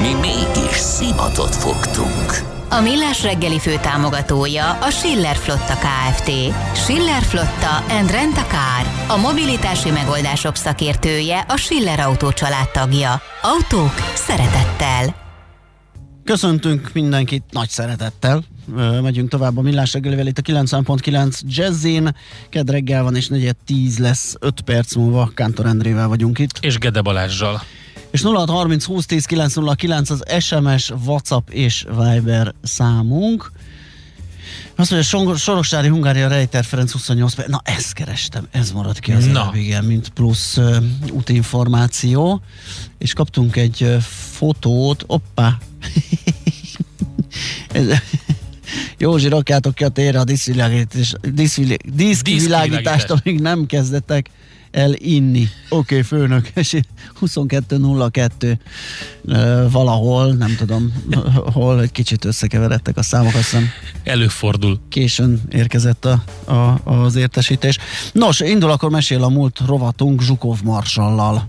Mi mégis szimatot fogtunk. A Millás reggeli fő támogatója a Schiller Flotta KFT. Schiller Flotta and Rent a Car. A mobilitási megoldások szakértője a Schiller Autó tagja. Autók szeretettel. Köszöntünk mindenkit nagy szeretettel. Megyünk tovább a Millás reggelivel itt a 90.9 Jazzin. Ked reggel van és negyed 10 lesz, 5 perc múlva Kántor Endrével vagyunk itt. És Gede Balázsjal és 0630 2010 909 az SMS, WhatsApp és Viber számunk. Azt mondja, Soroksári Hungária Rejter Ferenc 28 perc. Na, ezt kerestem, ez maradt ki az Na. előbb, igen, mint plusz uh, útinformáció. És kaptunk egy uh, fotót, oppá, Józsi, rakjátok ki a térre a díszvilágítást, amíg nem kezdetek el inni. Oké, okay, főnök, 22.02 valahol, nem tudom hol, egy kicsit összekeveredtek a számok, azt hiszem. Előfordul. Későn érkezett a, a, az értesítés. Nos, indul akkor mesél a múlt rovatunk Zsukov Marsallal.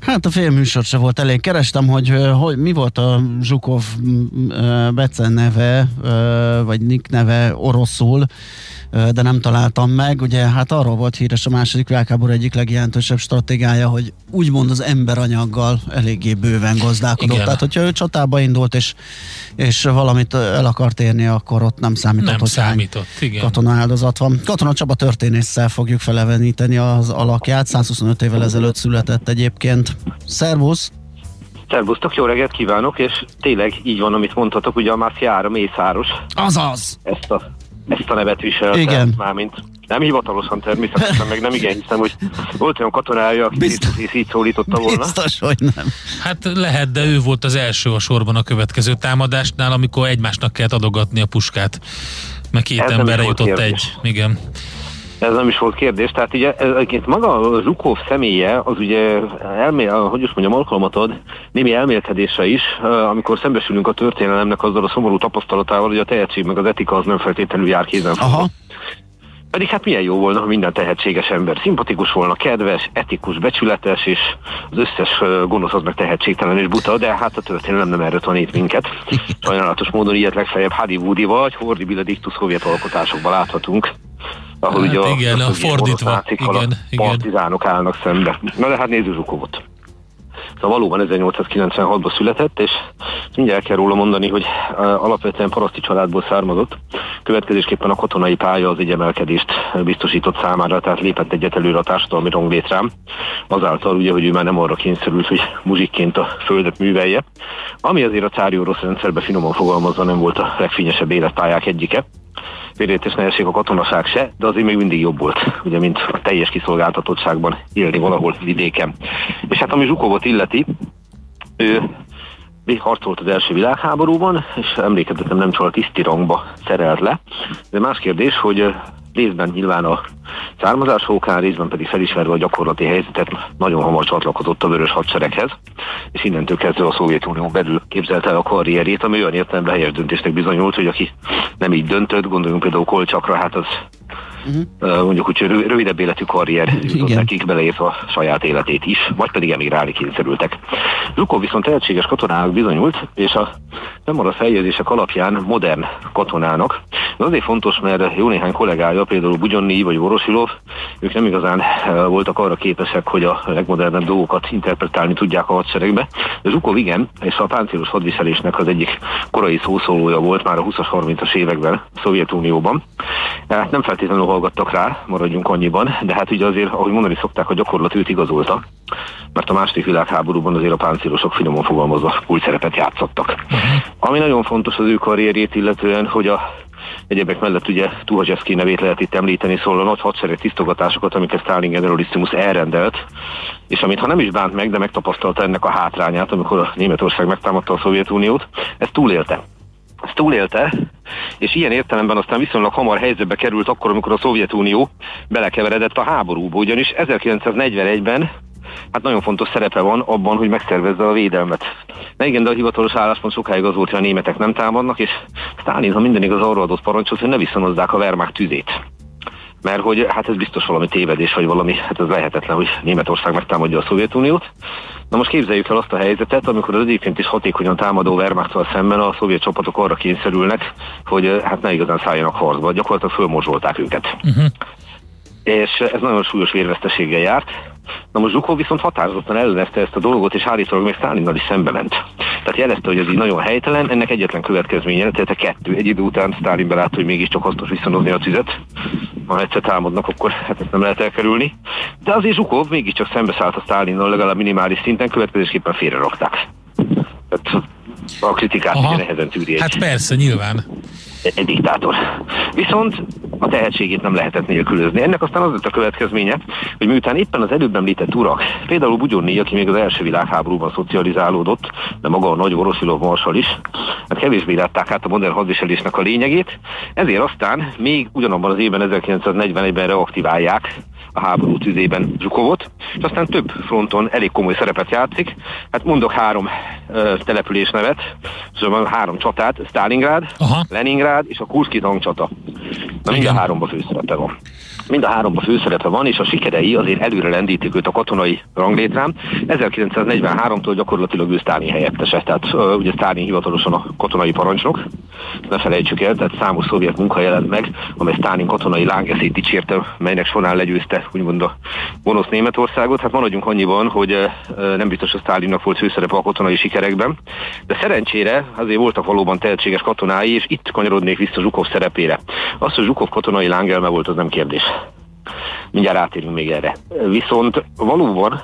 Hát a félműsor se volt elég. Kerestem, hogy, hogy mi volt a Zsukov Bece neve, vagy Nick neve oroszul, de nem találtam meg. Ugye hát arról volt híres a második világháború egyik legjelentősebb stratégiája, hogy úgymond az emberanyaggal eléggé bőven gazdálkodott. Igen. Tehát, hogyha ő csatába indult, és, és valamit el akart érni, akkor ott nem számított, nem hogy számított, igen. katona áldozat van. Katona Csaba történésszel fogjuk feleveníteni az alakját. 125 évvel ezelőtt született egyébként. Szervusz! Szervusztok, jó reggelt kívánok, és tényleg így van, amit mondhatok, ugye a Máfiára mészáros. Azaz! Ezt a ezt a nevet viselte, Igen. mármint nem hivatalosan természetesen, meg nem igen, hiszem, hogy volt olyan katonája, aki Biztos, így szólította volna. Biztos, hogy nem. Hát lehet, de ő volt az első a sorban a következő támadásnál, amikor egymásnak kellett adogatni a puskát. Meg két Ez emberre jutott kérdés. egy. Igen. Ez nem is volt kérdés. Tehát ugye egyébként maga a Zsukov személye, az ugye elmél, hogy is mondjam, alkalmat ad némi elmélkedésre is, amikor szembesülünk a történelemnek azzal a szomorú tapasztalatával, hogy a tehetség meg az etika az nem feltétlenül jár kézen Aha. Pedig hát milyen jó volna, ha minden tehetséges ember szimpatikus volna, kedves, etikus, becsületes, és az összes gonosz az meg tehetségtelen és buta, de hát a történelem nem erre tanít minket. Sajnálatos módon ilyet legfeljebb Hollywoodi vagy Hordi Benediktus szovjet alkotásokban láthatunk ahol hát ugye igen, a, a fordítva, igen, a partizánok igen. állnak szembe. Na de hát nézzük Zsukovot. Szóval valóban 1896-ban született, és mindjárt kell róla mondani, hogy alapvetően paraszti családból származott. Következésképpen a katonai pálya az egy emelkedést biztosított számára, tehát lépett egyet előre a társadalmi ranglétrám. Azáltal ugye, hogy ő már nem arra kényszerült, hogy muzsikként a földet művelje. Ami azért a cári orosz rendszerben finoman fogalmazva nem volt a legfényesebb életpályák egyike félreértés ne a katonaság se, de azért még mindig jobb volt, ugye, mint a teljes kiszolgáltatottságban élni valahol vidéken. És hát ami Zsukovot illeti, ő harcolt az első világháborúban, és emlékezetem nem csak a tiszti rangba szerelt le. De más kérdés, hogy részben nyilván a származás okán, részben pedig felismerve a gyakorlati helyzetet nagyon hamar csatlakozott a vörös hadsereghez, és innentől kezdve a Szovjetunió belül képzelte el a karrierét, ami olyan értelemben helyes döntésnek bizonyult, hogy aki nem így döntött, gondoljunk például Kolcsakra, hát az uh-huh. mondjuk úgy rövidebb életű karrier jutott nekik, beleértve a saját életét is, vagy pedig emigrálni kényszerültek. Zsukov viszont tehetséges katonának bizonyult, és a a feljegyzések alapján modern katonának. Ez azért fontos, mert jó néhány kollégája, például Bugyonni vagy Vorosilov, ők nem igazán voltak arra képesek, hogy a legmodernebb dolgokat interpretálni tudják a hadseregbe. De Zsukov igen, és a páncélos hadviselésnek az egyik korai szószólója volt már a 20-as, 30-as években a Szovjetunióban. Nem feltétlenül hallgattak rá, maradjunk annyiban, de hát ugye azért, ahogy mondani szokták, a gyakorlat őt igazolta. mert a második világháborúban azért a páncélosok finoman fogalmazva új szerepet játszottak. Ami nagyon fontos az ő karrierjét illetően, hogy a Egyebek mellett ugye Tuhajevszki nevét lehet itt említeni, szóval a nagy hadsereg tisztogatásokat, amiket Stalin generalissimus elrendelt, és amit ha nem is bánt meg, de megtapasztalta ennek a hátrányát, amikor a Németország megtámadta a Szovjetuniót, ezt túlélte. Ezt túlélte, és ilyen értelemben aztán viszonylag hamar helyzetbe került akkor, amikor a Szovjetunió belekeveredett a háborúba, ugyanis 1941-ben hát nagyon fontos szerepe van abban, hogy megszervezze a védelmet. Na igen, de a hivatalos álláspont sokáig az volt, hogy a németek nem támadnak, és Stalin, ha minden igaz, arra adott parancsot, hogy ne visszanozzák a Wehrmacht tüzét. Mert hogy hát ez biztos valami tévedés, vagy valami, hát ez lehetetlen, hogy Németország megtámadja a Szovjetuniót. Na most képzeljük el azt a helyzetet, amikor az egyébként is hatékonyan támadó Wehrmachtal szemben a szovjet csapatok arra kényszerülnek, hogy hát ne igazán szálljanak harcba, gyakorlatilag fölmorzsolták őket. Uh-huh. És ez nagyon súlyos vérveszteséggel járt. Na most Zsukov viszont határozottan ellenezte ezt a dolgot, és állítólag még Stalinnal is szembe ment. Tehát jelezte, hogy ez így nagyon helytelen, ennek egyetlen következménye, tehát a kettő. Egy idő után Stalin belátta, hogy mégiscsak hasznos visszanozni a tüzet. Ha egyszer támadnak, akkor hát ezt nem lehet elkerülni. De azért Zsukov mégiscsak szembeszállt a Stalinnal legalább minimális szinten, következésképpen félre rakták. Tehát a kritikát Aha. nehezen tűri. Hát persze, nyilván egy diktátor. Viszont a tehetségét nem lehetett nélkülözni. Ennek aztán az lett a következménye, hogy miután éppen az előbb említett urak, például Bugyonni, aki még az első világháborúban szocializálódott, de maga a nagy Vorosilov marsal is, hát kevésbé látták át a modern hadviselésnek a lényegét, ezért aztán még ugyanabban az évben 1941-ben reaktiválják a háború tüzében Zsukovot, és aztán több fronton elég komoly szerepet játszik. Hát mondok három ö, település nevet, szóval három csatát, Stalingrád, Aha. Leningrád és a Kurszki tankcsata. Na mind a háromba főszerepe van. Mind a háromba főszerepe van, és a sikerei azért előre lendítik őt a katonai ranglétrán. 1943-tól gyakorlatilag ő Sztálin helyettese, tehát uh, ugye Sztálin hivatalosan a katonai parancsnok. Ne felejtsük el, tehát számos szovjet munka jelent meg, amely Sztálin katonai lángeszét dicsérte, melynek során legyőzte úgymond a gonosz Németországot. Hát maradjunk annyiban, hogy uh, nem biztos, hogy Sztálinnak volt főszerepe a katonai sikerekben, de szerencsére azért voltak valóban tehetséges katonái, és itt kanyarodnék vissza Zsukov szerepére. Az, hogy Zsukov katonai lángelme volt, az nem kérdés. Mindjárt átérünk még erre. Viszont valóban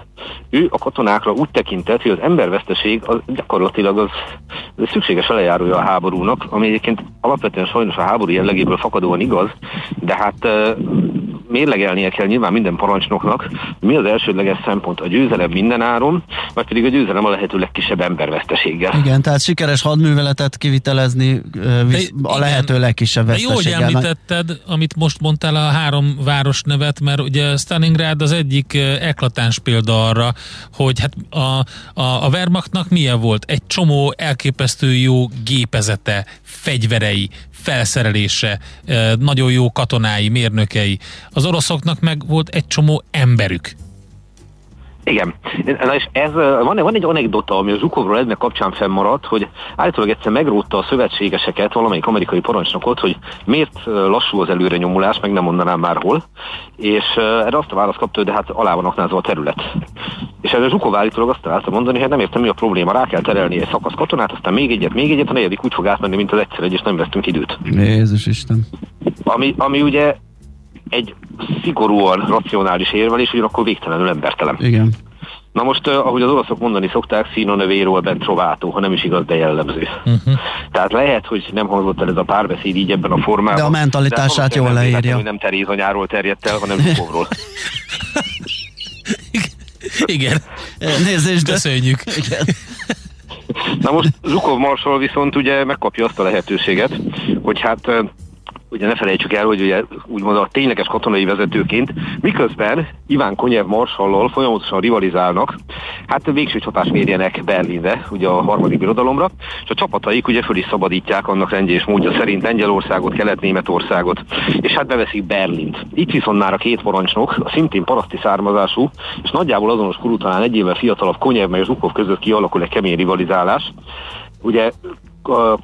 ő a katonákra úgy tekintett, hogy az emberveszteség az gyakorlatilag az, az szükséges elejárója a háborúnak, ami egyébként alapvetően sajnos a háború jellegéből fakadóan igaz, de hát mérlegelnie kell nyilván minden parancsnoknak, mi az elsődleges szempont, a győzelem minden áron, vagy pedig a győzelem a lehető legkisebb emberveszteséggel. Igen, tehát sikeres hadműveletet kivitelezni visz, de, a lehető igen, legkisebb veszteséggel. Jó, hogy említetted, amit most mondtál a három város nevet, mert ugye Stalingrad az egyik eklatáns példa arra, hogy hát a, a, a Wehrmachtnak milyen volt? Egy csomó elképesztő jó gépezete, fegyverei, felszerelése, nagyon jó katonái, mérnökei. Az oroszoknak meg volt egy csomó emberük. Igen. Na és ez, van, van egy anekdota, ami a Zsukovról ennek kapcsán fennmaradt, hogy állítólag egyszer megrótta a szövetségeseket, valamelyik amerikai parancsnokot, hogy miért lassú az előre nyomulás, meg nem mondanám már hol, és erre azt a választ kapta, de hát alá van aknázva a terület. És erre Zsukov állítólag azt találta mondani, hogy nem értem mi a probléma, rá kell terelni egy szakasz katonát, aztán még egyet, még egyet, a negyedik úgy fog átmenni, mint az egyszer egy, és nem vesztünk időt. Jézus Isten. Ami, ami ugye egy szigorúan racionális érvelés, ugyanakkor végtelenül embertelen. Igen. Na most, ahogy az olaszok mondani szokták, színo nevéről bent trovátó, ha nem is igaz, de jellemző. Uh-huh. Tehát lehet, hogy nem hangzott el ez a párbeszéd így ebben a formában. De a mentalitását jól leírja. Hogy nem Terézanyáról terjedt el, hanem Zsukovról. Igen. Nézést, de... Köszönjük. Igen. Na most Zsukov Marsal viszont ugye megkapja azt a lehetőséget, hogy hát ugye ne felejtsük el, hogy ugye úgymond a tényleges katonai vezetőként, miközben Iván Konyev Marshallal folyamatosan rivalizálnak, hát végső csapás mérjenek Berlinre, ugye a harmadik birodalomra, és a csapataik ugye föl is szabadítják annak rendje és módja szerint Lengyelországot, Kelet-Németországot, és hát beveszik Berlint. Itt viszont már a két parancsnok, a szintén paraszti származású, és nagyjából azonos korú talán egy évvel fiatalabb Konyev meg Zsukov között kialakul egy kemény rivalizálás. Ugye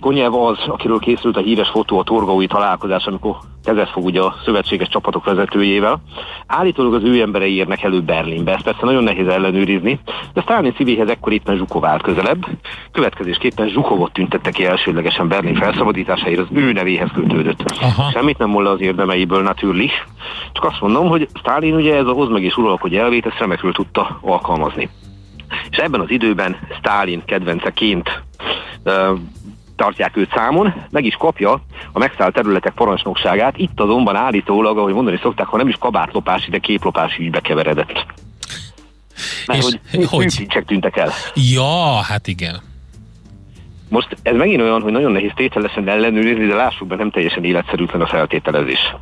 Konyev az, akiről készült a híres fotó a torgaui találkozás, amikor kezet fog ugye a szövetséges csapatok vezetőjével. Állítólag az ő emberei érnek elő Berlinbe, ezt persze nagyon nehéz ellenőrizni, de Stalin szívéhez ekkor éppen Zsukov állt közelebb. Következésképpen Zsukovot tüntette ki elsődlegesen Berlin felszabadításáért, az ő nevéhez kötődött. Aha. Semmit nem moll az érdemeiből, natürlich. Csak azt mondom, hogy Stalin ugye ez a hoz meg és uralkodj elvét, ezt remekül tudta alkalmazni. És ebben az időben Stalin kedvenceként tartják őt számon, meg is kapja a megszállt területek parancsnokságát, itt azonban állítólag, ahogy mondani szokták, ha nem is kabátlopási, de képlopási ügybe keveredett. Mert és hogy, hogy? tűntek el. Ja, hát igen. Most ez megint olyan, hogy nagyon nehéz tételesen ellenőrizni, de lássuk be, nem teljesen életszerűtlen a feltételezés.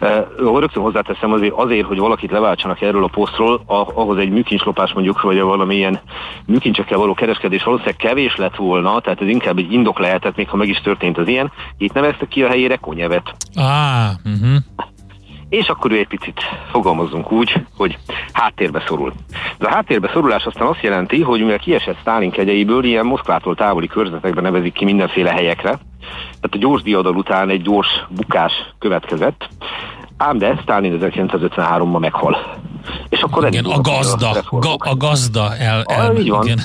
Uh, rögtön hozzáteszem azért, azért, hogy valakit leváltsanak erről a posztról, ahhoz egy műkincslopás mondjuk, vagy valamilyen műkincsekkel való kereskedés valószínűleg kevés lett volna, tehát ez inkább egy indok lehetett, még ha meg is történt az ilyen. Itt neveztek ki a helyére konyevet. Ah, uh-huh és akkor ő egy picit fogalmazunk úgy, hogy háttérbe szorul. De a háttérbe szorulás aztán azt jelenti, hogy mivel kiesett Stálin kegyeiből, ilyen Moszkvától távoli körzetekben nevezik ki mindenféle helyekre, tehát a gyors diadal után egy gyors bukás következett, ám de Stalin 1953-ban meghal. És akkor igen, a gazda, a, ga, a gazda el, el, ah, így van. Igen.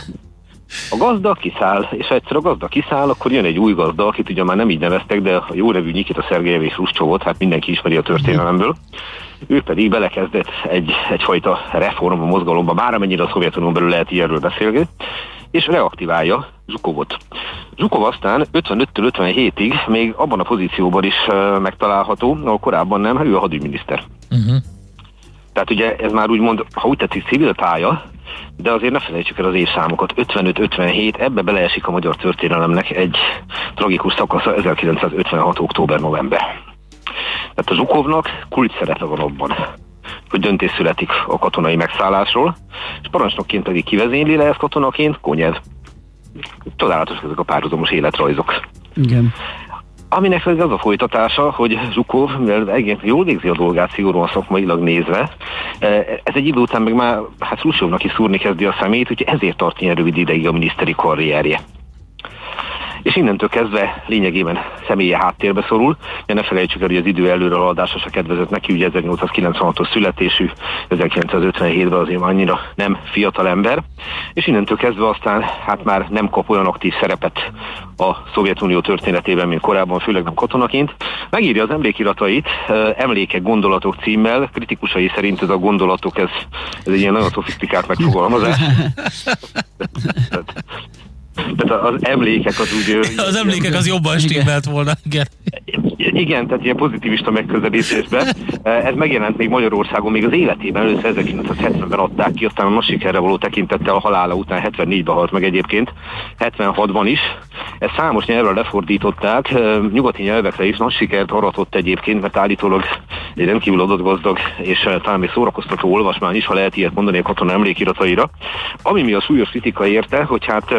A gazda kiszáll, és ha egyszer a gazda kiszáll, akkor jön egy új gazda, akit ugye már nem így neveztek, de a jó nevű Nikita Szergejev és Ruscsovot, hát mindenki ismeri a történelemből. Ő pedig belekezdett egy, egyfajta reform mozgalomba, már amennyire a Szovjetunión belül lehet ilyenről beszélni, és reaktiválja Zsukovot. Zsukov aztán 55-től 57-ig még abban a pozícióban is megtalálható, ahol korábban nem, ő a hadügyminiszter. Uh-huh. Tehát ugye ez már úgymond, ha úgy tetszik, civil pálya, de azért ne felejtsük el az évszámokat. 55-57, ebbe beleesik a magyar történelemnek egy tragikus szakasza 1956. október-november. Tehát a Zsukovnak kult szerepe van abban, hogy döntés születik a katonai megszállásról, és parancsnokként pedig kivezényli le ezt katonaként, Konyev. Csodálatos ezek a párhuzamos életrajzok. Igen. Aminek az a folytatása, hogy Zsukov, mivel egész jól végzi a dolgát szigorúan szakmailag nézve, e, ez egy idő után meg már hát Rusovnak is szúrni kezdi a szemét, úgyhogy ezért tart ilyen rövid ideig a miniszteri karrierje és innentől kezdve lényegében személye háttérbe szorul. De ne felejtsük el, hogy az idő előrehaladása se kedvezett neki, ugye 1896-os születésű, 1957-ben azért annyira nem fiatal ember, és innentől kezdve aztán hát már nem kap olyan aktív szerepet a Szovjetunió történetében, mint korábban, főleg nem katonaként. Megírja az emlékiratait, emlékek, gondolatok címmel, kritikusai szerint ez a gondolatok, ez, ez egy ilyen nagyon szofisztikált megfogalmazás. Tehát az emlékek az úgy... Az emlékek az jobban stimmelt volna, igen. Igen, tehát ilyen pozitivista megközelítésben. Ez megjelent még Magyarországon még az életében, először 1970-ben adták ki, aztán a nagy sikerre való tekintettel a halála után 74-ben halt meg egyébként, 76-ban is. Ezt számos nyelvre lefordították, nyugati nyelvekre is nagy sikert aratott egyébként, mert állítólag egy rendkívül adott gazdag és talán még szórakoztató olvasmány is, ha lehet ilyet mondani a katona emlékirataira. Ami mi a súlyos kritika érte, hogy hát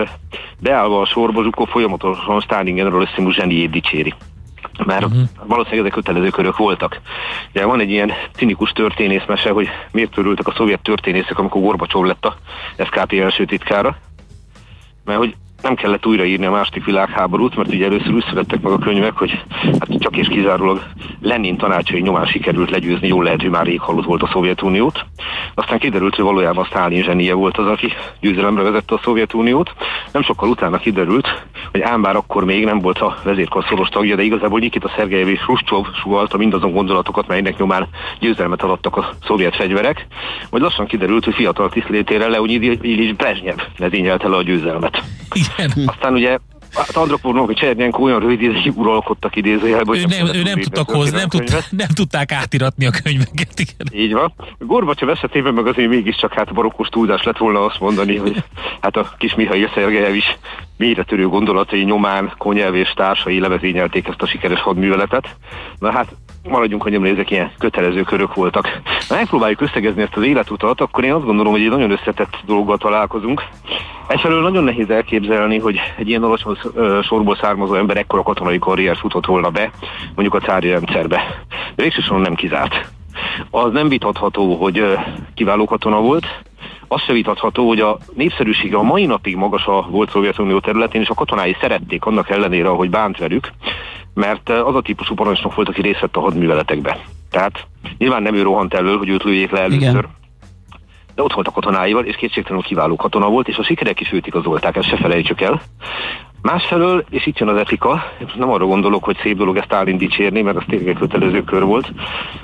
beállva a sorba Zsukov folyamatosan Stalin generalissimus zseniét dicséri mert uh-huh. valószínűleg ezek kötelező körök voltak. Ugye van egy ilyen cinikus történészmese, hogy miért törültek a szovjet történészek, amikor Gorbacsov lett a SKP első titkára, mert hogy nem kellett újraírni a második világháborút, mert ugye először úgy születtek meg a könyvek, hogy hát csak és kizárólag Lenin tanácsai nyomán sikerült legyőzni, jól lehet, hogy már rég halott volt a Szovjetuniót. Aztán kiderült, hogy valójában Sztálin zsenie volt az, aki győzelemre vezette a Szovjetuniót. Nem sokkal utána kiderült, hogy ám bár akkor még nem volt a vezérkar szoros tagja, de igazából Nikita Szergejev és Ruscsov sugalta mindazon gondolatokat, melynek nyomán győzelmet adottak a szovjet fegyverek, majd lassan kiderült, hogy fiatal tisztlétére Leonid Ilyich Brezsnyev vezényelte le a győzelmet. Igen. Aztán ugye Hát Andropovnak, hogy Csernyenko olyan rövid ideig uralkodtak idézőjelben. Ő nem, ő nem tudtak hozni, nem, tud, nem tudták átiratni a könyveket. Igen. Így van. Gorbacsev esetében meg azért mégiscsak hát barokkos túldás lett volna azt mondani, hogy hát a kis Mihail Szergejev is mélyretörő gondolatai nyomán Konyev és társai levezényelték ezt a sikeres hadműveletet. Na hát maradjunk, hogy ezek ilyen kötelező körök voltak. Ha megpróbáljuk összegezni ezt az életutat, akkor én azt gondolom, hogy egy nagyon összetett dologgal találkozunk. Egyfelől nagyon nehéz elképzelni, hogy egy ilyen alacsony sorból származó ember ekkora katonai karrier futott volna be, mondjuk a cári rendszerbe. De végsősorban nem kizárt. Az nem vitatható, hogy kiváló katona volt, az se vitatható, hogy a népszerűsége a mai napig magas a volt Szovjetunió területén, és a katonái szerették annak ellenére, hogy bánt velük, mert az a típusú parancsnok volt, aki részt vett a hadműveletekbe. Tehát nyilván nem ő rohant elől, hogy őt lőjék le először. Igen. De ott volt a katonáival, és kétségtelenül kiváló katona volt, és a sikerek is őt igazolták, ezt se felejtsük el. Másfelől, és itt jön az etika, nem arra gondolok, hogy szép dolog ezt Stálin dicsérni, mert az tényleg egy kötelező kör volt,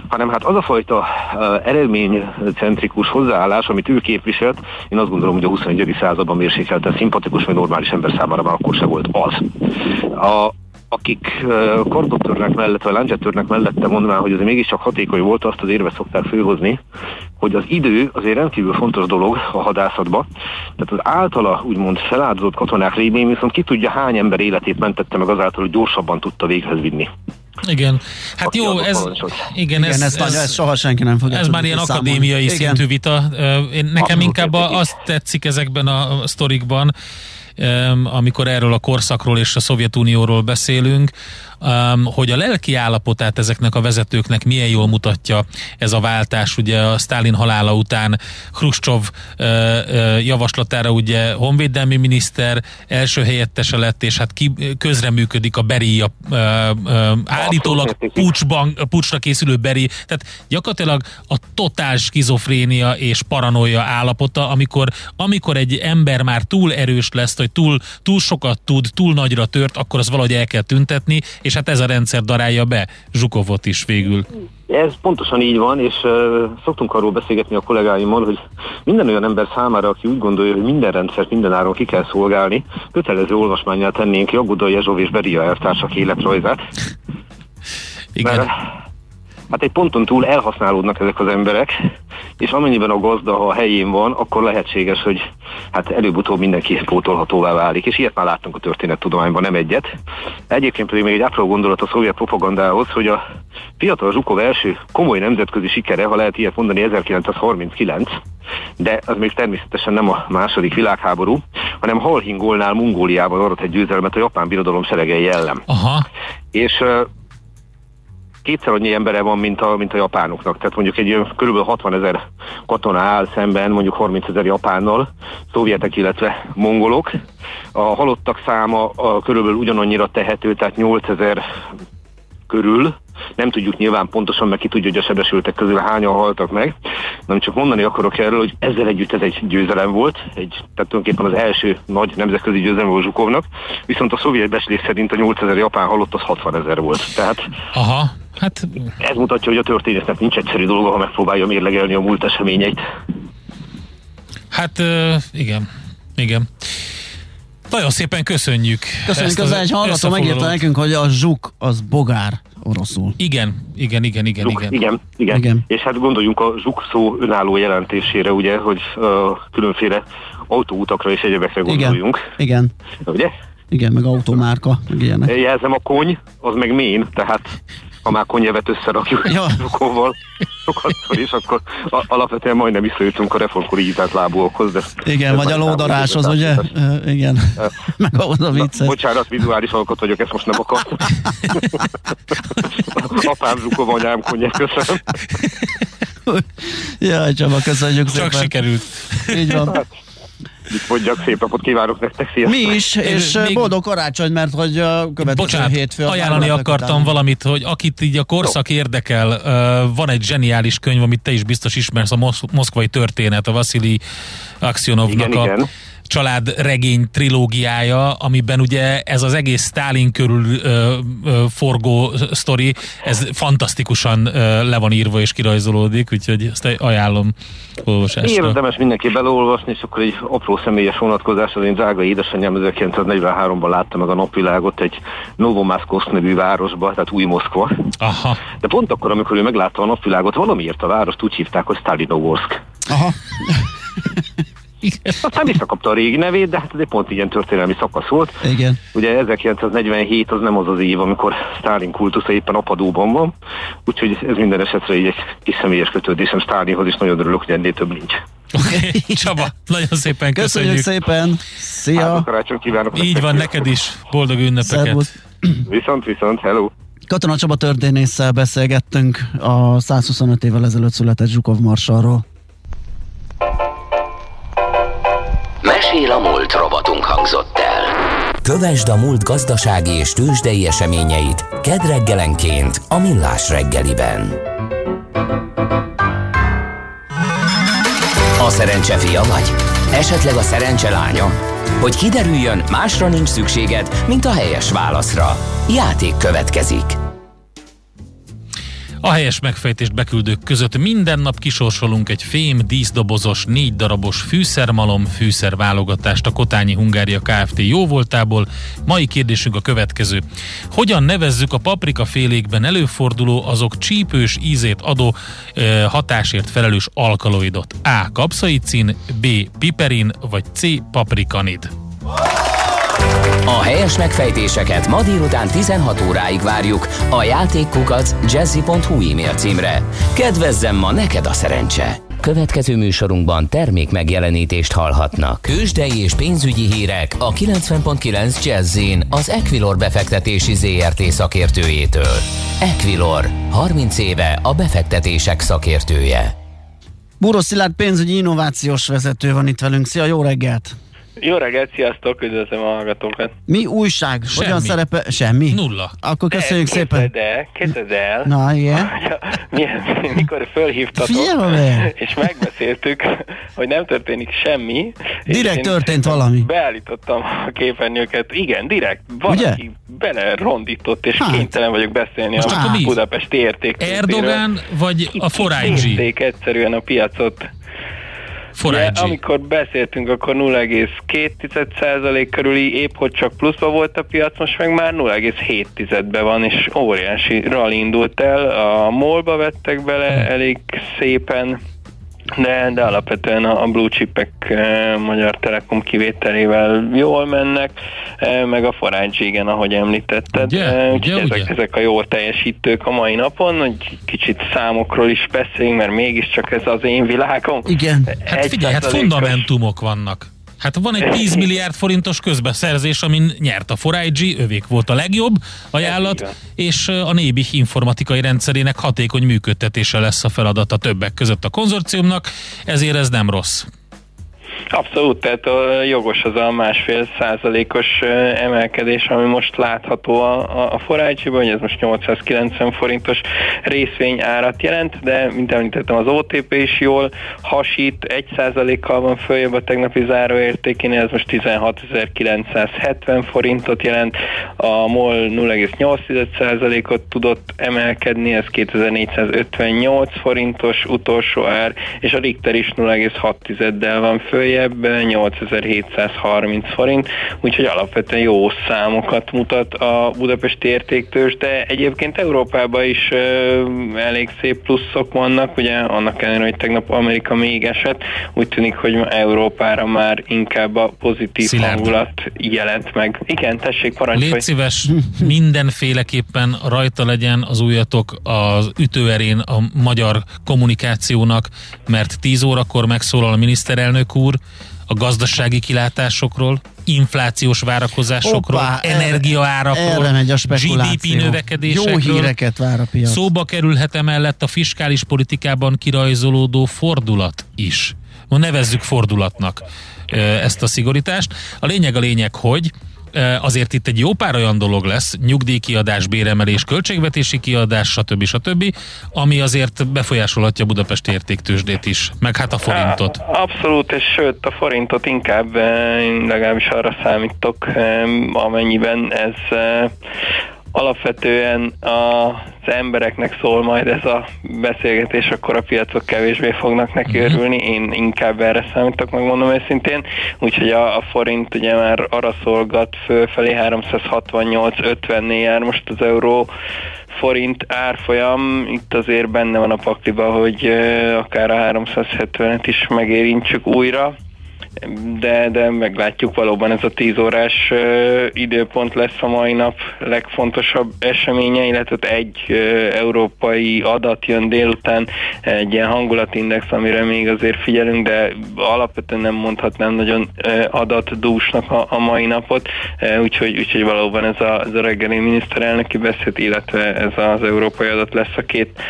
hanem hát az a fajta uh, eredménycentrikus hozzáállás, amit ő képviselt, én azt gondolom, hogy a 21. században mérsékelten szimpatikus, vagy normális ember számára már akkor se volt az. A, akik kardoktörnek mellett, vagy láncsettörnek mellette mondanám, hogy ez mégiscsak hatékony volt, azt az érve szokták főhozni, hogy az idő azért rendkívül fontos dolog a hadászatba. Tehát az általa úgymond feláldozott katonák révén viszont ki tudja hány ember életét mentette meg azáltal, hogy gyorsabban tudta véghez vinni. Igen, hát Aki jó, ez, igen, ez, ez, ez, ez soha senki nem fogja Ez már ilyen akadémiai igen. szintű vita. Én, nekem Abszolút inkább azt tetszik ezekben a sztorikban, amikor erről a korszakról és a Szovjetunióról beszélünk, hogy a lelki állapotát ezeknek a vezetőknek milyen jól mutatja ez a váltás. Ugye a Stalin halála után Khrushchev javaslatára ugye honvédelmi miniszter első helyettese lett, és hát ki, közreműködik a Beria állítólag pucsban, pucsra készülő Beri. Tehát gyakorlatilag a totál skizofrénia és paranoia állapota, amikor, amikor egy ember már túl erős lesz, hogy túl, túl sokat tud, túl nagyra tört, akkor az valahogy el kell tüntetni, és és hát ez a rendszer darálja be Zsukovot is végül. Ez pontosan így van, és uh, szoktunk arról beszélgetni a kollégáimmal, hogy minden olyan ember számára, aki úgy gondolja, hogy minden rendszert minden áron ki kell szolgálni, kötelező olvasmányát tennénk Jagoda, Jezsov és Beria elvtársak életrajzát. Igen. Mert hát egy ponton túl elhasználódnak ezek az emberek, és amennyiben a gazda a helyén van, akkor lehetséges, hogy hát előbb-utóbb mindenki pótolhatóvá válik, és ilyet már láttunk a történettudományban, nem egyet. Egyébként pedig még egy apró gondolat a szovjet propagandához, hogy a fiatal Zsukov első komoly nemzetközi sikere, ha lehet ilyet mondani, 1939, de az még természetesen nem a második világháború, hanem Halhingolnál Mongóliában adott egy győzelmet a japán birodalom seregei ellen. Aha. És kétszer annyi embere van, mint a, mint a japánoknak. Tehát mondjuk egy kb. 60 ezer katona áll szemben mondjuk 30 ezer japánnal, szovjetek, illetve mongolok. A halottak száma a körülbelül ugyanannyira tehető, tehát 8 ezer körül, nem tudjuk nyilván pontosan, meg ki tudja, hogy a sebesültek közül hányan haltak meg, nem csak mondani akarok erről, hogy ezzel együtt ez egy győzelem volt, egy, tehát tulajdonképpen az első nagy nemzetközi győzelem volt Zsukovnak, viszont a szovjet beszélés szerint a 8000 japán halott az 60 ezer volt. Tehát Aha, hát... Ez mutatja, hogy a történetnek nincs egyszerű dolga, ha megpróbálja mérlegelni a múlt eseményeit. Hát igen, igen. Nagyon szépen köszönjük. Köszönjük, az egy hallgató megírta nekünk, hogy a zsuk az bogár oroszul. Igen, igen, igen, igen, zsuk, igen. igen. Igen, igen. És hát gondoljunk a zsuk szó önálló jelentésére, ugye, hogy uh, különféle autóutakra és egyebekre gondoljunk. Igen. igen. Ugye? Igen, meg automárka, meg ilyenek. Jelzem a kony, az meg mén, tehát ha már konyevet összerakjuk ja. Zsukóval, sokszor is, akkor alapvetően majdnem visszajutunk a reformkori ízelt lábúokhoz. De igen, vagy a lódaráshoz, ugye? igen, meg ahhoz a vicces. Bocsánat, vizuális alkot vagyok, ezt most nem akartam. Apám Zsukov, anyám konye, köszönöm. Jaj, Csaba, köszönjük Csak szépen. Csak sikerült. Így van. Mit mondjak, szép napot kívánok nektek, sziasztok! Mi is, és még... boldog karácsony, mert hogy a következő Bocsánat, hétfő... ajánlani akartam után. valamit, hogy akit így a korszak Jó. érdekel, van egy zseniális könyv, amit te is biztos ismersz, a moszkvai történet, a Vasili Aksionovnak igen, a... Igen családregény trilógiája, amiben ugye ez az egész Stalin körül ö, ö, forgó sztori, ez fantasztikusan ö, le van írva és kirajzolódik, úgyhogy ezt ajánlom olvasásra. Érdemes mindenki belolvasni, és akkor egy apró személyes vonatkozás, az én drága édesanyám 1943-ban látta meg a napvilágot egy Novomászkosz nevű városba, tehát új Moszkva. Aha. De pont akkor, amikor ő meglátta a napvilágot, valamiért a várost úgy hívták, hogy Stalinovorsk. Aha. Igen. Aztán visszakapta a régi nevét, de hát ez egy pont ilyen történelmi szakasz volt. Igen. Ugye 1947 az nem az az év, amikor Stalin kultusza éppen apadóban van, úgyhogy ez minden esetre egy kis személyes kötődésem Stalinhoz, is nagyon örülök, hogy ennél több nincs. Okay. Csaba, nagyon szépen köszönjük. Köszönjük szépen. Szia. Hát, kívánok. Így van, neked is. Boldog ünnepeket. Szervusz. Viszont, viszont, hello. Katona Csaba történésszel beszélgettünk a 125 évvel ezelőtt született Zsukov marsalról. Mesél a múlt robotunk hangzott el. Kövesd a múlt gazdasági és tőzsdei eseményeit kedd reggelenként a Millás reggeliben. A szerencse fia vagy? Esetleg a szerencse lánya? Hogy kiderüljön, másra nincs szükséged, mint a helyes válaszra. Játék következik. A helyes megfejtést beküldők között minden nap kisorsolunk egy fém díszdobozos, négy darabos fűszermalom fűszerválogatást a Kotányi Hungária Kft. jóvoltából. Mai kérdésünk a következő. Hogyan nevezzük a paprika félékben előforduló, azok csípős ízét adó e, hatásért felelős alkaloidot? A. Kapszaicin, B. Piperin, vagy C. Paprikanid? A helyes megfejtéseket ma délután 16 óráig várjuk a játékkukac jazzy.hu e-mail címre. Kedvezzem ma neked a szerencse! Következő műsorunkban termék megjelenítést hallhatnak. Kősdei és pénzügyi hírek a 90.9 Jazzin az Equilor befektetési ZRT szakértőjétől. Equilor, 30 éve a befektetések szakértője. Búró Szilárd pénzügyi innovációs vezető van itt velünk. Szia, jó reggelt! Jó reggelt, sziasztok, üdvözlöm a hallgatókat. Mi újság? Semmi. Hogyan szerepe? Semmi? Nulla. Akkor köszönjük de, szépen. Képzeld el, képzeld el, Na, igen. milyen, mikor fölhívtatok, Figyelme! és megbeszéltük, hogy nem történik semmi. Direkt én történt valami. Beállítottam a képernyőket, igen, direkt, valaki Ugye? belerondított, és Hát. kénytelen vagyok beszélni Most a budapesti értéktőzsdéről. Erdogan vagy a Forágyi? Kitépték egyszerűen a piacot. Forágyi. amikor beszéltünk, akkor 0,2% körüli, épp hogy csak pluszba volt a piac, most meg már 0,7-be van, és óriási rally indult el. A molba vettek bele elég szépen, de, de alapvetően a a blue chipek eh, Magyar Telekom kivételével jól mennek, eh, meg a Forage igen, ahogy említetted. Ugye? Eh, Ugye, ezek, ugye? ezek a jó teljesítők a mai napon, hogy kicsit számokról is beszéljünk, mert mégiscsak ez az én világom. Igen. Hát Egy figyelj, hát fundamentumok vannak. Hát van egy 10 milliárd forintos közbeszerzés, amin nyert a 4 övék volt a legjobb ajánlat, és a Nébih informatikai rendszerének hatékony működtetése lesz a feladata többek között a konzorciumnak, ezért ez nem rossz. Abszolút, tehát a jogos az a másfél százalékos emelkedés, ami most látható a, a, forrácsiban, hogy ez most 890 forintos részvény árat jelent, de mint említettem az OTP is jól hasít, 1 százalékkal van följebb a tegnapi záróértékénél, ez most 16.970 forintot jelent, a MOL 0,8 százalékot tudott emelkedni, ez 2458 forintos utolsó ár, és a Richter is 0,6-del van följebb, 8730 forint, úgyhogy alapvetően jó számokat mutat a Budapesti értéktős, de egyébként Európában is elég szép pluszok vannak, ugye annak ellenére, hogy tegnap Amerika még esett, úgy tűnik, hogy Európára már inkább a pozitív Szilárd. hangulat jelent meg. Igen, tessék, parancsolj! Légy szíves, mindenféleképpen rajta legyen az újatok az ütőerén a magyar kommunikációnak, mert 10 órakor megszólal a miniszterelnök úr a gazdasági kilátásokról, inflációs várakozásokról, erre- energiaárakról, Erre megy a. GDP növekedésekről. Jó híreket vár a piac. Szóba kerülhet emellett a fiskális politikában kirajzolódó fordulat is. Nevezzük fordulatnak ezt a szigorítást. A lényeg a lényeg, hogy azért itt egy jó pár olyan dolog lesz, nyugdíjkiadás, béremelés, költségvetési kiadás, stb. stb., ami azért befolyásolhatja Budapest értéktősdét is, meg hát a forintot. Abszolút, és sőt, a forintot inkább eh, legalábbis arra számítok, eh, amennyiben ez eh, alapvetően az embereknek szól majd ez a beszélgetés, akkor a piacok kevésbé fognak neki Mhm. örülni. Én inkább erre számítok, megmondom őszintén. Úgyhogy a, a forint ugye már arra szolgat fölfelé 368-50-nél jár most az euró forint árfolyam, itt azért benne van a pakliba, hogy akár a 370-et is megérintsük újra, de, de meglátjuk valóban ez a 10 órás időpont lesz a mai nap legfontosabb eseménye, illetve egy európai adat jön délután, egy ilyen hangulatindex, amire még azért figyelünk, de alapvetően nem mondhatnám nagyon adatdúsnak a, a mai napot, úgyhogy, úgyhogy valóban ez a, ez a reggeli miniszterelnöki beszéd, illetve ez az európai adat lesz a két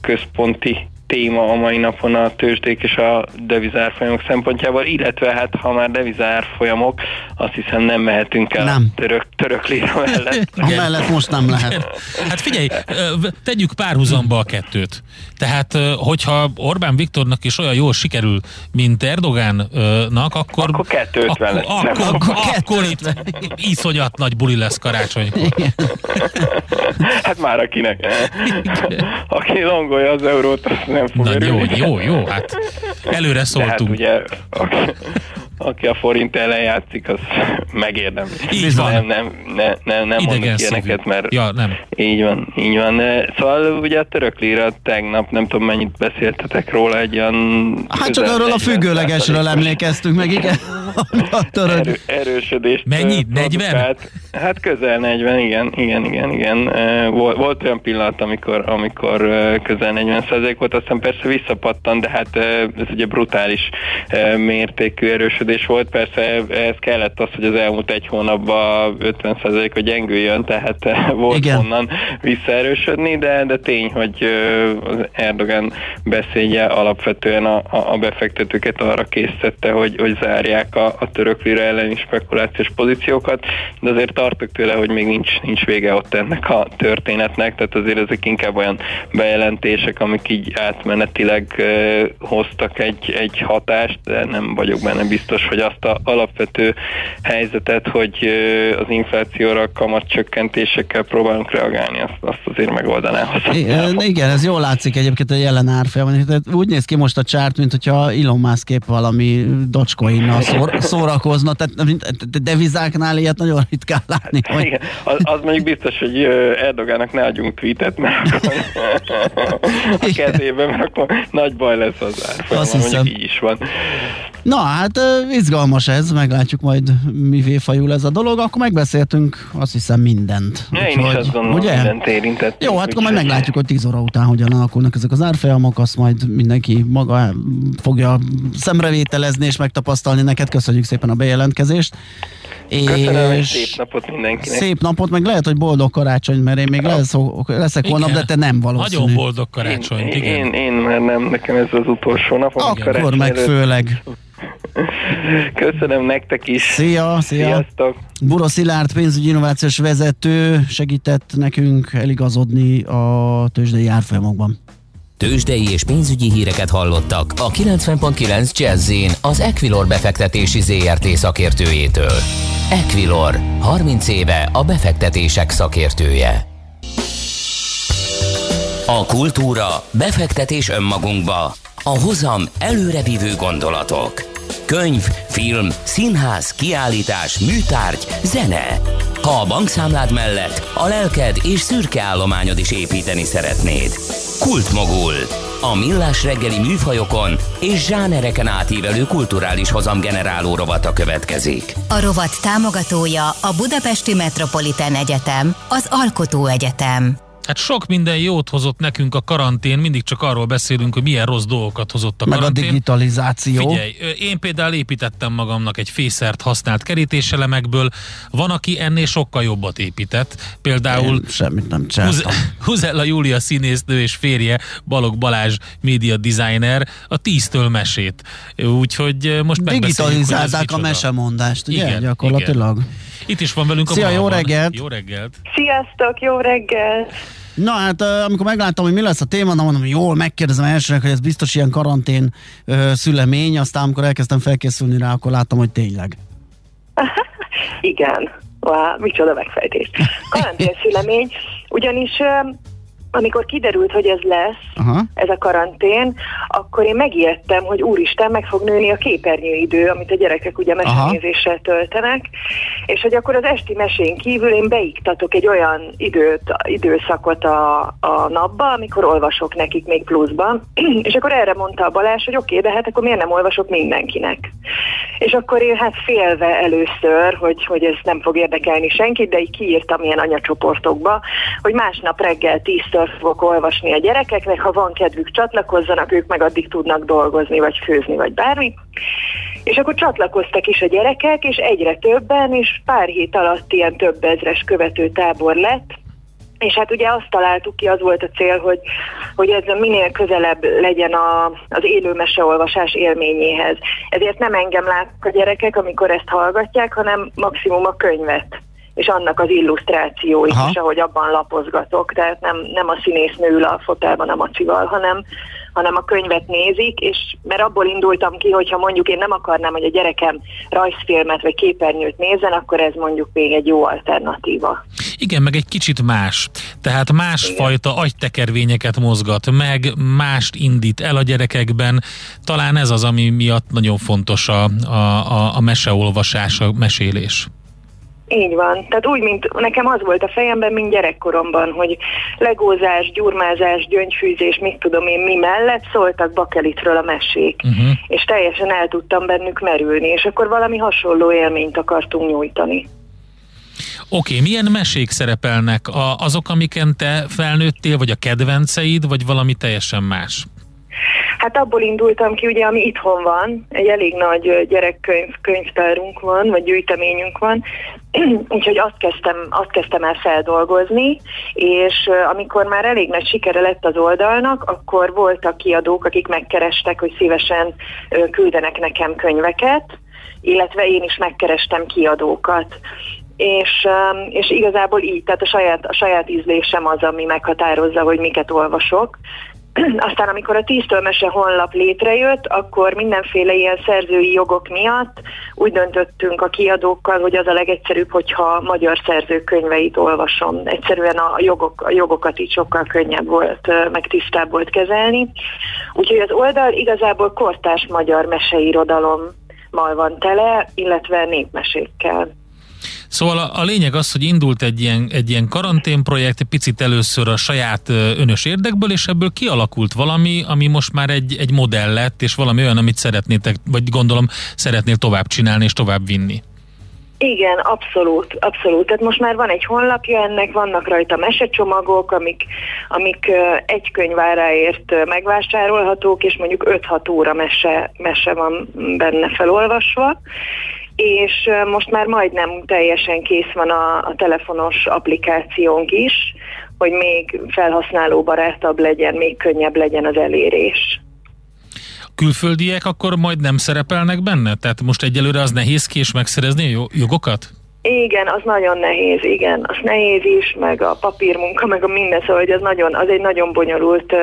központi téma a mai napon a tőzsdék és a devizárfolyamok szempontjából, illetve hát ha már devizárfolyamok, azt hiszem nem mehetünk el nem. török, török lira mellett. mellett most nem lehet. Hát figyelj, tegyük párhuzamba a kettőt. Tehát, hogyha Orbán Viktornak is olyan jól sikerül, mint Erdogánnak, akkor... Akkor 250 lesz. Akkor, akkor, akkor, akkor itt iszonyat nagy buli lesz karácsonykor. Hát már akinek. Aki longolja az eurót, az nem fog Na, Jó, jó, jó, hát előre szóltunk. De hát ugye, aki, a forint ellen játszik, az megérdemli. Így van. Nem, nem, nem, nem, nem mondok ilyeneket, mert ja, nem. így van, így van. Szóval ugye a török lira tegnap, nem tudom mennyit beszéltetek róla, egy olyan... Hát csak arról a függőlegesről emlékeztünk meg, igen. a török. Erő, erősödést. Mennyi? 40? Hát közel 40, igen, igen, igen, igen. Volt, volt olyan pillanat, amikor, amikor közel 40 százalék volt, aztán persze visszapattan, de hát ez ugye brutális mértékű erősödés volt. Persze ez kellett az, hogy az elmúlt egy hónapban 50 százalék gyengüljön, tehát volt igen. onnan visszaerősödni, de, de tény, hogy az Erdogan beszédje alapvetően a, a befektetőket arra készítette, hogy, hogy zárják a, a török lira elleni spekulációs pozíciókat, de azért tartok tőle, hogy még nincs, nincs vége ott ennek a történetnek, tehát azért ezek inkább olyan bejelentések, amik így átmenetileg uh, hoztak egy, egy hatást, de nem vagyok benne biztos, hogy azt a alapvető helyzetet, hogy az inflációra kamat csökkentésekkel próbálunk reagálni, azt, azt azért megoldaná. Igen, igen, ez jól látszik egyébként a jelen árfolyamon. Úgy néz ki most a csárt, mint hogyha Elon Musk épp valami Dogecoin-nal szór, szórakozna, tehát devizáknál ilyet nagyon ritkán látni. Hogy... Igen, az, az mondjuk biztos, hogy Erdogának ne adjunk tweetet, mert a kezében, mert akkor nagy baj lesz az árfolyam, Azt hiszem. így is van. Na hát izgalmas ez, meglátjuk majd mivé fajul ez a dolog, akkor megbeszéltünk azt hiszem mindent. Ja, én is azt gondolom, ugye? mindent érintett. Jó, hát akkor majd meglátjuk, hogy 10 óra után hogyan alakulnak ezek az árfolyamok, azt majd mindenki maga fogja szemrevételezni és megtapasztalni. Neked köszönjük szépen a bejelentkezést. Köszönöm, és szép napot mindenkinek. Szép napot, meg lehet, hogy boldog karácsony, mert én még lesz, leszek igen. holnap, de te nem valószínű. Nagyon boldog karácsony, én, igen. Én, én, mert nem, nekem ez az utolsó nap. Akkor meg előtt. főleg. Köszönöm nektek is. Szia, szia. Sziasztok. Buro Szilárd pénzügyi innovációs vezető segített nekünk eligazodni a tőzsdei árfolyamokban. Tőzsdei és pénzügyi híreket hallottak a 90.9 jazz az Equilor befektetési ZRT szakértőjétől. Equilor, 30 éve a befektetések szakértője. A kultúra, befektetés önmagunkba, a hozam előrevívő gondolatok. Könyv, film, színház, kiállítás, műtárgy, zene. Ha a bankszámlád mellett a lelked és szürke állományod is építeni szeretnéd. Kultmogul. A millás reggeli műfajokon és zsánereken átívelő kulturális hozamgeneráló rovata következik. A rovat támogatója a Budapesti Metropolitán Egyetem, az Alkotó Egyetem. Hát sok minden jót hozott nekünk a karantén, mindig csak arról beszélünk, hogy milyen rossz dolgokat hozott a Meg karantén. a digitalizáció. Figyelj, én például építettem magamnak egy fészert használt kerítéselemekből, van, aki ennél sokkal jobbat épített. Például én semmit nem csináltam. Huzella Júlia színésznő és férje Balog Balázs média designer a tíztől mesét. Úgyhogy most Digitalizálták a mesemondást, ugye? Igen, Gyakorlatilag. Igen. Itt is van velünk Szia, a jó reggelt! Jó reggelt! Sziasztok, jó reggelt! Na hát, amikor megláttam, hogy mi lesz a téma, na mondom, jól megkérdezem elsőnek, hogy ez biztos ilyen karantén ö, szülemény, aztán amikor elkezdtem felkészülni rá, akkor láttam, hogy tényleg. Igen, Wow, micsoda megfejtés. Karantén szülemény, ugyanis amikor kiderült, hogy ez lesz, Aha. ez a karantén, akkor én megijedtem, hogy úristen, meg fog nőni a képernyőidő, amit a gyerekek ugye mesenézéssel töltenek, és hogy akkor az esti mesén kívül én beiktatok egy olyan időt, időszakot a, a napba, amikor olvasok nekik még pluszban, és akkor erre mondta a Balázs, hogy oké, okay, de hát akkor miért nem olvasok mindenkinek? És akkor én hát félve először, hogy, hogy ez nem fog érdekelni senkit, de így kiírtam ilyen anyacsoportokba, hogy másnap reggel 10 többször fogok olvasni a gyerekeknek, ha van kedvük csatlakozzanak, ők meg addig tudnak dolgozni, vagy főzni, vagy bármi. És akkor csatlakoztak is a gyerekek, és egyre többen, és pár hét alatt ilyen több ezres követő tábor lett, és hát ugye azt találtuk ki, az volt a cél, hogy, hogy ez minél közelebb legyen a, az élő meseolvasás élményéhez. Ezért nem engem látnak a gyerekek, amikor ezt hallgatják, hanem maximum a könyvet és annak az illusztrációit is, ahogy abban lapozgatok. Tehát nem, nem a színésznő ül a fotelban a macival, hanem, hanem a könyvet nézik, és mert abból indultam ki, hogyha mondjuk én nem akarnám, hogy a gyerekem rajzfilmet vagy képernyőt nézzen, akkor ez mondjuk még egy jó alternatíva. Igen, meg egy kicsit más. Tehát másfajta agytekervényeket mozgat meg, mást indít el a gyerekekben. Talán ez az, ami miatt nagyon fontos a, a, a, a meseolvasás, a mesélés. Így van. Tehát úgy, mint nekem az volt a fejemben, mint gyerekkoromban, hogy legózás, gyurmázás, gyöngyfűzés, mit tudom én mi mellett szóltak bakelitről a mesék. Uh-huh. És teljesen el tudtam bennük merülni, és akkor valami hasonló élményt akartunk nyújtani. Oké, okay, milyen mesék szerepelnek? A, azok, amiken te felnőttél, vagy a kedvenceid, vagy valami teljesen más? Hát abból indultam ki, ugye, ami itthon van, egy elég nagy gyerekkönyv, könyvtárunk van, vagy gyűjteményünk van, úgyhogy azt kezdtem, azt kezdtem el feldolgozni, és amikor már elég nagy sikere lett az oldalnak, akkor voltak kiadók, akik megkerestek, hogy szívesen küldenek nekem könyveket, illetve én is megkerestem kiadókat. És, és igazából így, tehát a saját, a saját ízlésem az, ami meghatározza, hogy miket olvasok. Aztán amikor a tíztől mese honlap létrejött, akkor mindenféle ilyen szerzői jogok miatt úgy döntöttünk a kiadókkal, hogy az a legegyszerűbb, hogyha magyar szerzők könyveit olvasom. Egyszerűen a, jogok, a jogokat így sokkal könnyebb volt, meg tisztább volt kezelni. Úgyhogy az oldal igazából kortás magyar meseirodalommal van tele, illetve népmesékkel. Szóval a, a lényeg az, hogy indult egy ilyen, egy ilyen karanténprojekt, egy picit először a saját önös érdekből, és ebből kialakult valami, ami most már egy, egy modell lett, és valami olyan, amit szeretnétek, vagy gondolom szeretnél tovább csinálni és tovább vinni. Igen, abszolút, abszolút. Tehát most már van egy honlapja ennek, vannak rajta mesecsomagok, amik, amik egy könyváráért megvásárolhatók, és mondjuk 5-6 óra mese, mese van benne felolvasva, és most már majdnem teljesen kész van a, a telefonos applikációnk is, hogy még felhasználóbarátabb legyen, még könnyebb legyen az elérés. Külföldiek akkor majd nem szerepelnek benne? Tehát most egyelőre az nehéz ki és megszerezni a jogokat? Igen, az nagyon nehéz, igen, az nehéz is, meg a papírmunka, meg a minden, szóval hogy az, nagyon, az egy nagyon bonyolult uh,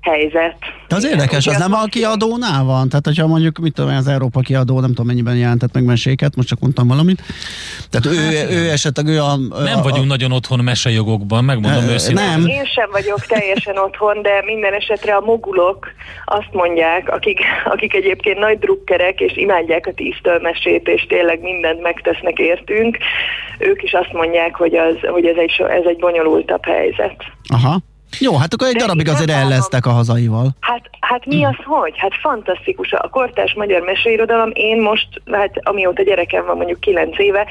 helyzet. De az érdekes, az nem a kiadónál van? Tehát, hogyha mondjuk, mit tudom, az Európa kiadó, nem tudom mennyiben jelentett meg meséket, most csak mondtam valamit. Tehát ő, hát, ő esetleg ő a... Nem a, vagyunk a, nagyon otthon mesejogokban, megmondom e, őszintén. Nem. Én sem vagyok teljesen otthon, de minden esetre a mogulok azt mondják, akik, akik egyébként nagy drukkerek, és imádják a tíztől mesét, és tényleg mindent megtesznek értünk, ők is azt mondják, hogy, az, hogy ez, egy, ez egy bonyolultabb helyzet. Aha. Jó, hát akkor egy De darabig azért elleztek a hazaival. Hát, hát mi az hogy? Hát fantasztikus. A kortás magyar meseirodalom, én most, hát amióta gyerekem van mondjuk kilenc éve,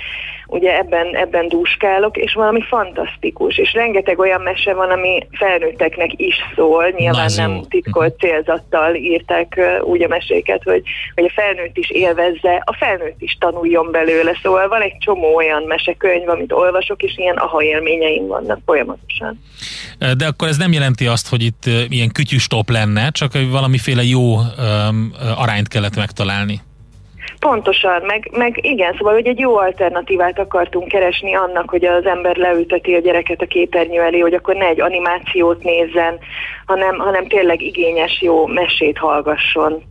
ugye ebben, ebben dúskálok, és valami fantasztikus, és rengeteg olyan mese van, ami felnőtteknek is szól, nyilván nem titkolt mhm. célzattal írták úgy a meséket, hogy, hogy a felnőtt is élvezze, a felnőtt is tanuljon belőle, szóval van egy csomó olyan mesekönyv, amit olvasok, és ilyen aha élményeim vannak folyamatosan. De akkor ez nem jelenti azt, hogy itt ilyen kütyüstop lenne, csak valamiféle jó um, arányt kellett megtalálni. Pontosan, meg, meg igen, szóval hogy egy jó alternatívát akartunk keresni annak, hogy az ember leülteti a gyereket a képernyő elé, hogy akkor ne egy animációt nézzen, hanem, hanem tényleg igényes, jó mesét hallgasson,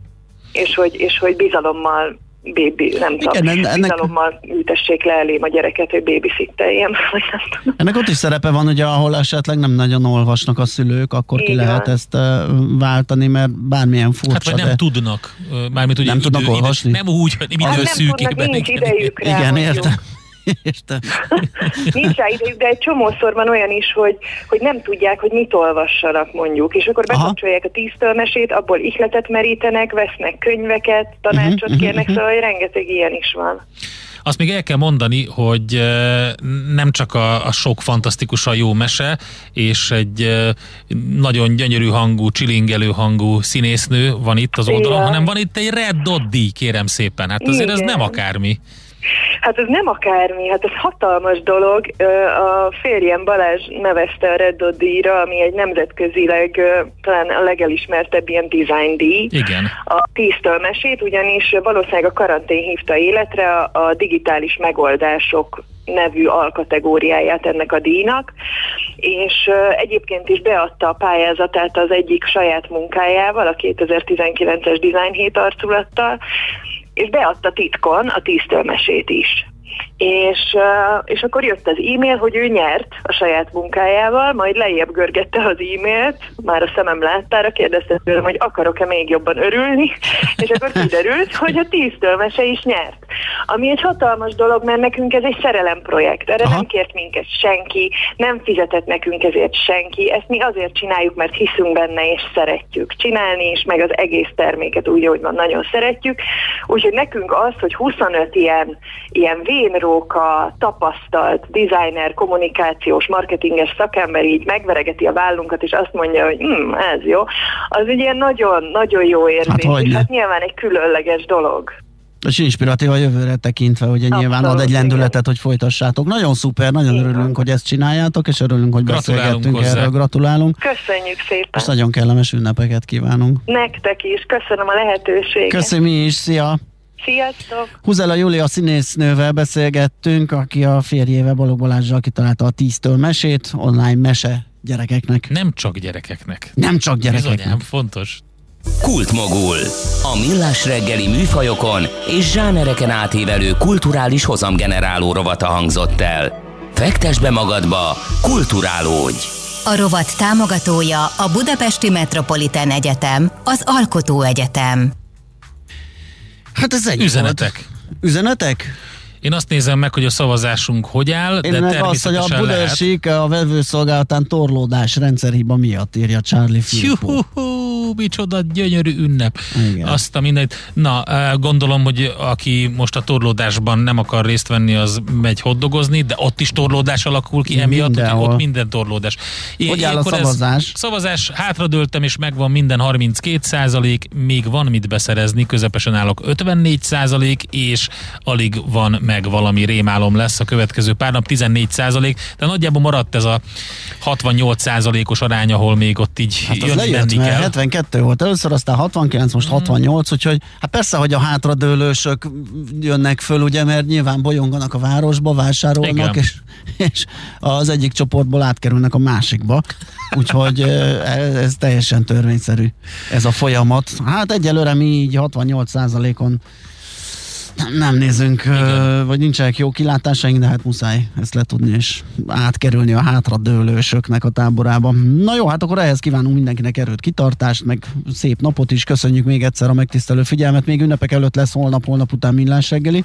és hogy, és hogy bizalommal bébi, nem Igen, tudom, ennek... bizalommal ültessék le elém a gyereket, hogy babysitteljem, vagy nem tudom. Ennek ott is szerepe van, ugye, ahol esetleg nem nagyon olvasnak a szülők, akkor Igen. ki lehet ezt váltani, mert bármilyen furcsa. Hát vagy nem de... tudnak, mármint ugye nem tudnak olvasni. Nem úgy, hogy mindő hát szűkik benne. Nincs idejük rá, Igen, értem. Értem. Nincs rá idejük, de egy csomószor van olyan is, hogy, hogy nem tudják, hogy mit olvassanak mondjuk, és akkor bekapcsolják a tíztől abból ihletet merítenek, vesznek könyveket, tanácsot uh-huh, kérnek, uh-huh. szóval hogy rengeteg ilyen is van. Azt még el kell mondani, hogy nem csak a, a sok fantasztikusan jó mese, és egy nagyon gyönyörű hangú, csilingelő hangú színésznő van itt az oldalon, Igen. hanem van itt egy Red Dot díj, kérem szépen. Hát azért Igen. ez nem akármi. Hát ez nem akármi, hát ez hatalmas dolog. A férjem Balázs nevezte a Red Dot díjra, ami egy nemzetközileg talán a legelismertebb ilyen design díj. Igen. A tíztől mesét, ugyanis valószínűleg a karantén hívta életre a, a digitális megoldások nevű alkategóriáját ennek a díjnak, és egyébként is beadta a pályázatát az egyik saját munkájával, a 2019-es Design Hét arculattal, és beadta titkon a tíztől is. És, és akkor jött az e-mail, hogy ő nyert a saját munkájával, majd lejjebb görgette az e-mailt, már a szemem láttára, kérdezte tőlem, hogy akarok-e még jobban örülni, és akkor kiderült, hogy a tíztől mese is nyert. Ami egy hatalmas dolog, mert nekünk ez egy szerelemprojekt. Erre Aha. nem kért minket senki, nem fizetett nekünk ezért senki. Ezt mi azért csináljuk, mert hiszünk benne és szeretjük csinálni, és meg az egész terméket úgy, hogy van, nagyon szeretjük. Úgyhogy nekünk az, hogy 25 ilyen, ilyen vénróka, tapasztalt designer, kommunikációs, marketinges szakember így megveregeti a vállunkat, és azt mondja, hogy hm, ez jó, az ilyen nagyon-nagyon jó érzés. Hát, és hát nyilván egy különleges dolog. És inspiratív a jövőre tekintve, hogy Abszolút, nyilván ad egy lendületet, igen. hogy folytassátok. Nagyon szuper, nagyon igen. örülünk, hogy ezt csináljátok, és örülünk, hogy beszélgettünk erről. Gratulálunk. Köszönjük szépen. És nagyon kellemes ünnepeket kívánunk. Nektek is, köszönöm a lehetőséget. Köszönöm mi is, szia! Sziasztok! Huzela Júlia színésznővel beszélgettünk, aki a férjével Balog Balázsral kitalálta a tíztől mesét, online mese gyerekeknek. Nem csak gyerekeknek. Nem csak gyerekeknek. Bizonyám, fontos. Kultmogul. A millás reggeli műfajokon és zsánereken átívelő kulturális hozamgeneráló rovata hangzott el. Fektes be magadba, kulturálódj! A rovat támogatója a Budapesti Metropolitán Egyetem, az Alkotó Egyetem. Hát ez egy Üzenetek. Volt. Üzenetek? Én azt nézem meg, hogy a szavazásunk hogy áll, Én de meg azt, hogy a Budaörsik a vevőszolgálatán torlódás rendszerhiba miatt írja Charlie Filippo micsoda gyönyörű ünnep. Igen. Azt a mindent. Na, gondolom, hogy aki most a torlódásban nem akar részt venni, az megy hoddogozni, de ott is torlódás alakul ki emiatt, hogy ott minden torlódás. É, hogy áll a szavazás? Ez, szavazás, hátradőltem, és megvan minden 32 százalék, még van mit beszerezni, közepesen állok 54 százalék, és alig van meg valami rémálom lesz a következő pár nap 14 százalék, de nagyjából maradt ez a 68 százalékos arány, ahol még ott így hát jönni, lejött, menni kell. 72 volt először, aztán 69, most 68, mm. úgyhogy hát persze, hogy a hátradőlősök jönnek föl, ugye, mert nyilván bolyonganak a városba, vásárolnak, és, és az egyik csoportból átkerülnek a másikba, úgyhogy ez, ez teljesen törvényszerű ez a folyamat. Hát egyelőre mi így 68 on nem, nem nézünk, Igen. vagy nincsenek jó kilátásaink, de hát muszáj ezt letudni, és átkerülni a hátradőlősöknek a táborába. Na jó, hát akkor ehhez kívánunk mindenkinek erőt, kitartást, meg szép napot is. Köszönjük még egyszer a megtisztelő figyelmet. Még ünnepek előtt lesz holnap, holnap után millás reggeli.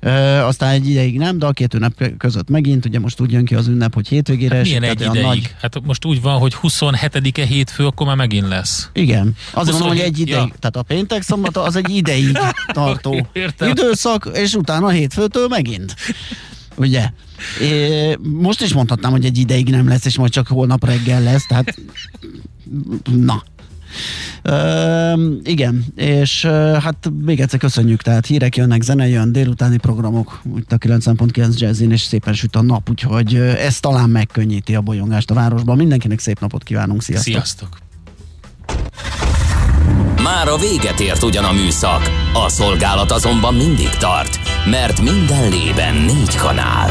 E, aztán egy ideig nem, de a két ünnep között megint, ugye most úgy jön ki az ünnep, hogy hétvégére hát esik. Milyen egy ideig? Nagy... Hát most úgy van, hogy 27-e hétfő, akkor már megint lesz. Igen. Azért mondom, hogy egy ideig. Ja. Tehát a péntek szombat az egy ideig tartó időszak, és utána hétfőtől megint. Ugye? É, most is mondhatnám, hogy egy ideig nem lesz, és majd csak holnap reggel lesz, tehát na, Uh, igen, és uh, hát még egyszer köszönjük, tehát hírek jönnek, zene jön, délutáni programok, úgy a 9.9 jazzin, és szépen süt a nap, úgyhogy uh, ez talán megkönnyíti a bolyongást a városban. Mindenkinek szép napot kívánunk, sziasztok! Sziasztok! Már a véget ért ugyan a műszak, a szolgálat azonban mindig tart, mert minden lében négy kanál.